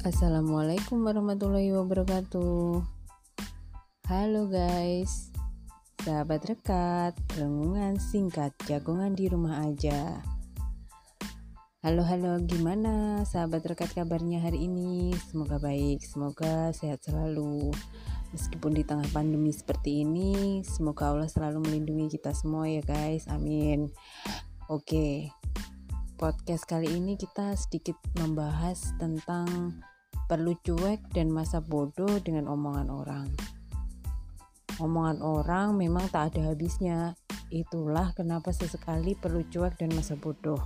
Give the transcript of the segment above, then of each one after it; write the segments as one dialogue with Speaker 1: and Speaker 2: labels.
Speaker 1: Assalamualaikum warahmatullahi wabarakatuh. Halo guys, sahabat rekat, renungan singkat, jagongan di rumah aja. Halo halo, gimana sahabat rekat kabarnya hari ini? Semoga baik, semoga sehat selalu. Meskipun di tengah pandemi seperti ini, semoga Allah selalu melindungi kita semua ya guys. Amin. Oke, podcast kali ini kita sedikit membahas tentang perlu cuek dan masa bodoh dengan omongan orang. Omongan orang memang tak ada habisnya. Itulah kenapa sesekali perlu cuek dan masa bodoh.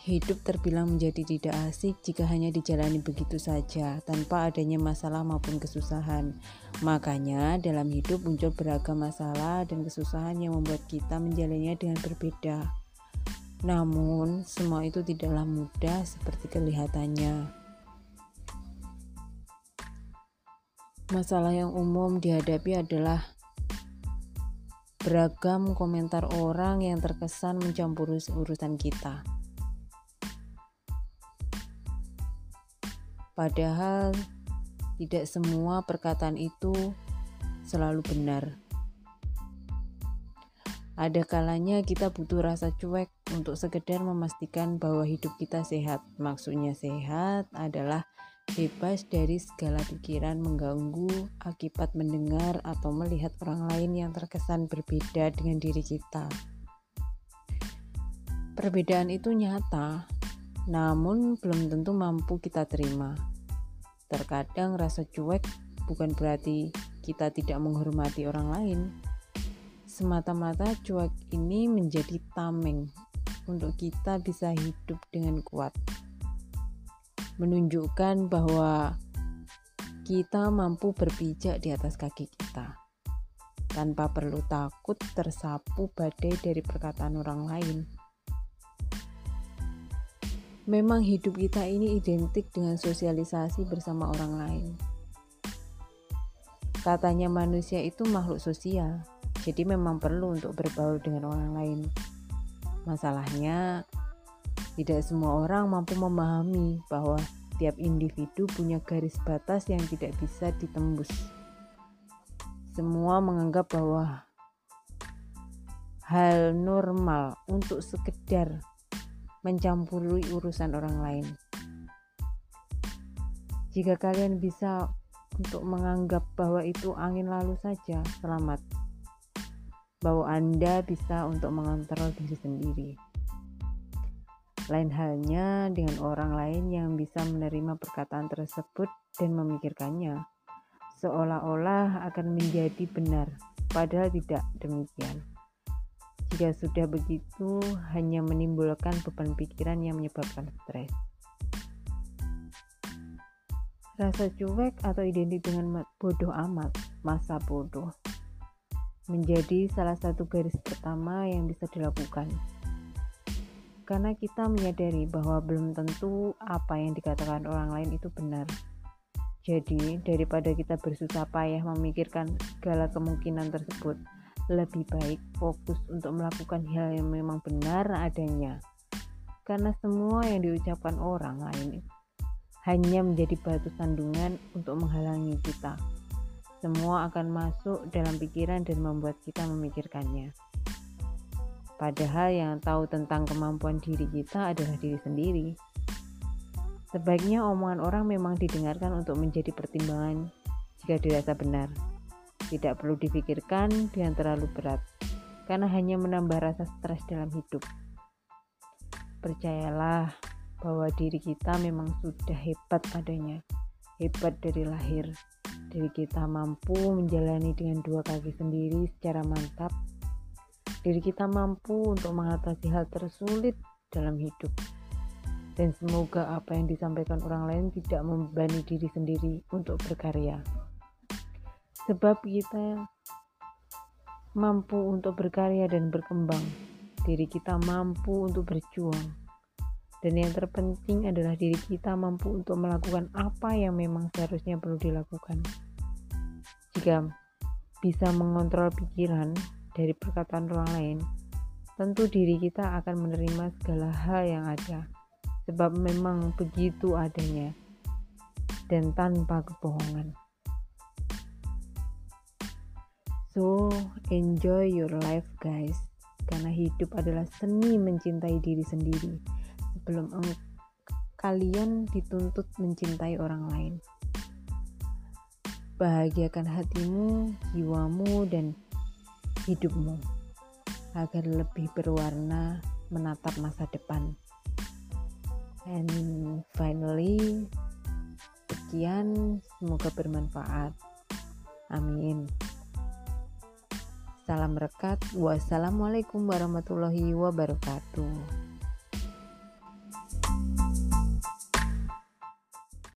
Speaker 1: Hidup terbilang menjadi tidak asik jika hanya dijalani begitu saja, tanpa adanya masalah maupun kesusahan. Makanya, dalam hidup muncul beragam masalah dan kesusahan yang membuat kita menjalannya dengan berbeda. Namun, semua itu tidaklah mudah seperti kelihatannya. Masalah yang umum dihadapi adalah beragam komentar orang yang terkesan mencampuri urusan kita. Padahal tidak semua perkataan itu selalu benar. Ada kalanya kita butuh rasa cuek untuk sekedar memastikan bahwa hidup kita sehat. Maksudnya sehat adalah bebas dari segala pikiran mengganggu akibat mendengar atau melihat orang lain yang terkesan berbeda dengan diri kita. Perbedaan itu nyata, namun belum tentu mampu kita terima. Terkadang rasa cuek bukan berarti kita tidak menghormati orang lain, semata-mata cuek ini menjadi tameng untuk kita bisa hidup dengan kuat. Menunjukkan bahwa kita mampu berpijak di atas kaki kita tanpa perlu takut tersapu badai dari perkataan orang lain. Memang hidup kita ini identik dengan sosialisasi bersama orang lain. Katanya manusia itu makhluk sosial, jadi memang perlu untuk berbaur dengan orang lain. Masalahnya, tidak semua orang mampu memahami bahwa tiap individu punya garis batas yang tidak bisa ditembus. Semua menganggap bahwa hal normal untuk sekedar mencampuri urusan orang lain. Jika kalian bisa untuk menganggap bahwa itu angin lalu saja, selamat bahwa Anda bisa untuk mengontrol diri sendiri. Lain halnya dengan orang lain yang bisa menerima perkataan tersebut dan memikirkannya, seolah-olah akan menjadi benar, padahal tidak demikian. Jika sudah begitu, hanya menimbulkan beban pikiran yang menyebabkan stres. Rasa cuek atau identik dengan bodoh amat, masa bodoh menjadi salah satu garis pertama yang bisa dilakukan. Karena kita menyadari bahwa belum tentu apa yang dikatakan orang lain itu benar. Jadi, daripada kita bersusah payah memikirkan segala kemungkinan tersebut, lebih baik fokus untuk melakukan hal yang memang benar adanya. Karena semua yang diucapkan orang lain hanya menjadi batu sandungan untuk menghalangi kita semua akan masuk dalam pikiran dan membuat kita memikirkannya. Padahal yang tahu tentang kemampuan diri kita adalah diri sendiri. Sebaiknya omongan orang memang didengarkan untuk menjadi pertimbangan jika dirasa benar. Tidak perlu difikirkan dengan terlalu berat, karena hanya menambah rasa stres dalam hidup. Percayalah bahwa diri kita memang sudah hebat adanya, hebat dari lahir diri kita mampu menjalani dengan dua kaki sendiri secara mantap, diri kita mampu untuk mengatasi hal tersulit dalam hidup. Dan semoga apa yang disampaikan orang lain tidak membebani diri sendiri untuk berkarya. Sebab kita mampu untuk berkarya dan berkembang. Diri kita mampu untuk berjuang dan yang terpenting adalah diri kita mampu untuk melakukan apa yang memang seharusnya perlu dilakukan. Jika bisa mengontrol pikiran dari perkataan orang lain, tentu diri kita akan menerima segala hal yang ada, sebab memang begitu adanya dan tanpa kebohongan. So, enjoy your life, guys, karena hidup adalah seni mencintai diri sendiri sebelum kalian dituntut mencintai orang lain. Bahagiakan hatimu, jiwamu, dan hidupmu agar lebih berwarna menatap masa depan. And finally, sekian, semoga bermanfaat. Amin. Salam rekat. Wassalamualaikum warahmatullahi wabarakatuh.